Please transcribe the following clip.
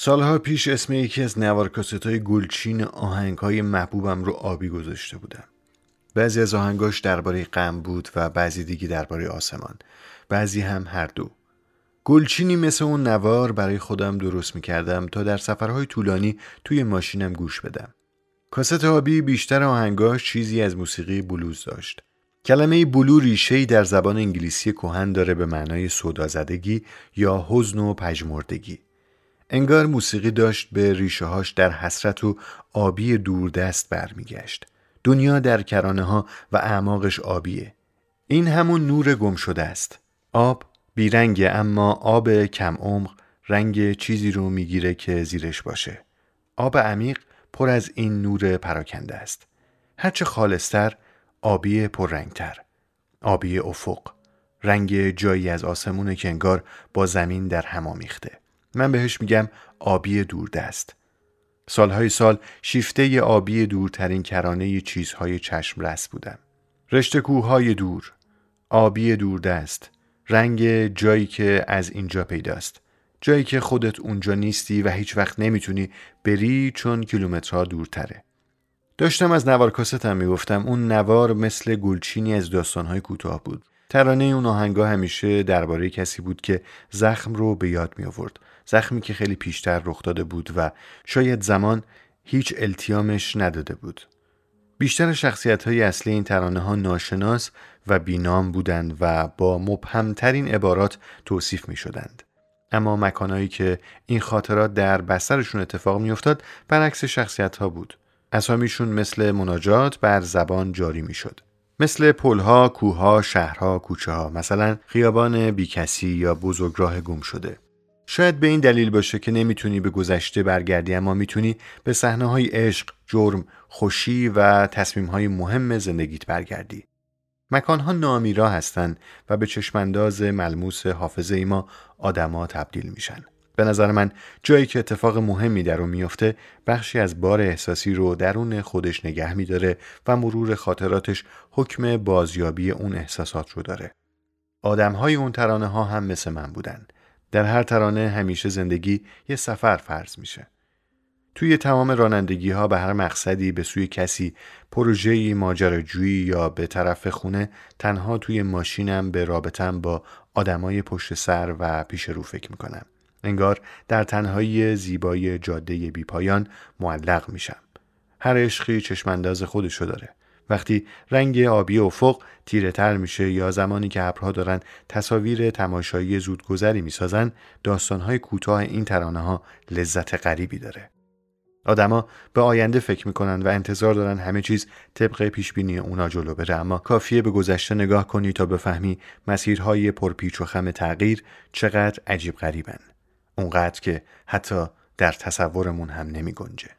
سالها پیش اسم یکی از نوارکاست های گلچین آهنگ های محبوبم رو آبی گذاشته بودم. بعضی از آهنگاش درباره غم بود و بعضی دیگه درباره آسمان. بعضی هم هر دو. گلچینی مثل اون نوار برای خودم درست می کردم تا در سفرهای طولانی توی ماشینم گوش بدم. کاست آبی بیشتر آهنگاش چیزی از موسیقی بلوز داشت. کلمه بلو ریشه‌ای در زبان انگلیسی کهن داره به معنای سودازدگی یا حزن و پژمردگی. انگار موسیقی داشت به ریشه هاش در حسرت و آبی دوردست برمیگشت. دنیا در کرانه ها و اعماقش آبیه. این همون نور گم شده است. آب بیرنگه اما آب کم عمق رنگ چیزی رو می‌گیره که زیرش باشه. آب عمیق پر از این نور پراکنده است. هرچه خالصتر آبی پررنگتر. آبی افق. رنگ جایی از آسمونه که انگار با زمین در هم آمیخته. من بهش میگم آبی دوردست. سالهای سال شیفته آبی دورترین کرانه چیزهای چشم رس بودم. رشته کوههای دور آبی دوردست رنگ جایی که از اینجا پیداست. جایی که خودت اونجا نیستی و هیچ وقت نمی‌تونی بری چون کیلومترها دورتره. داشتم از نوار کاستم می‌گفتم اون نوار مثل گلچینی از داستانهای کوتاه بود. ترانه اون آهنگا همیشه درباره کسی بود که زخم رو به یاد می آورد زخمی که خیلی پیشتر رخ داده بود و شاید زمان هیچ التیامش نداده بود بیشتر شخصیت های اصلی این ترانه ها ناشناس و بینام بودند و با مبهمترین عبارات توصیف می شدند. اما مکانهایی که این خاطرات در بسترشون اتفاق می افتاد برعکس شخصیت ها بود. اسامیشون مثل مناجات بر زبان جاری می شد. مثل پلها، کوهها، شهرها، کوچه ها مثلا خیابان بیکسی یا بزرگراه گم شده. شاید به این دلیل باشه که نمی‌تونی به گذشته برگردی اما می‌تونی به صحنه های عشق، جرم، خوشی و تصمیم های مهم زندگیت برگردی. مکانها نامیرا هستند و به چشمانداز ملموس حافظه ای ما آدما تبدیل میشن. به نظر من جایی که اتفاق مهمی در اون میافته بخشی از بار احساسی رو درون خودش نگه میداره و مرور خاطراتش حکم بازیابی اون احساسات رو داره. آدمهای اون ترانه ها هم مثل من بودن. در هر ترانه همیشه زندگی یه سفر فرض میشه. توی تمام رانندگی ها به هر مقصدی به سوی کسی پروژه‌ای ماجراجویی یا به طرف خونه تنها توی ماشینم به رابطم با آدمای پشت سر و پیش رو فکر می‌کنم. انگار در تنهایی زیبای جاده بیپایان معلق میشم. هر عشقی چشمانداز خودشو داره. وقتی رنگ آبی افق تیره تر میشه یا زمانی که ابرها دارن تصاویر تماشایی زودگذری می‌سازن داستانهای کوتاه این ترانه ها لذت غریبی داره. آدما به آینده فکر می‌کنن و انتظار دارن همه چیز طبق پیش بینی اونا جلو بره. اما کافیه به گذشته نگاه کنی تا بفهمی مسیرهای پرپیچ و خم تغییر چقدر عجیب غریبن. اونقدر که حتی در تصورمون هم نمی گنجه.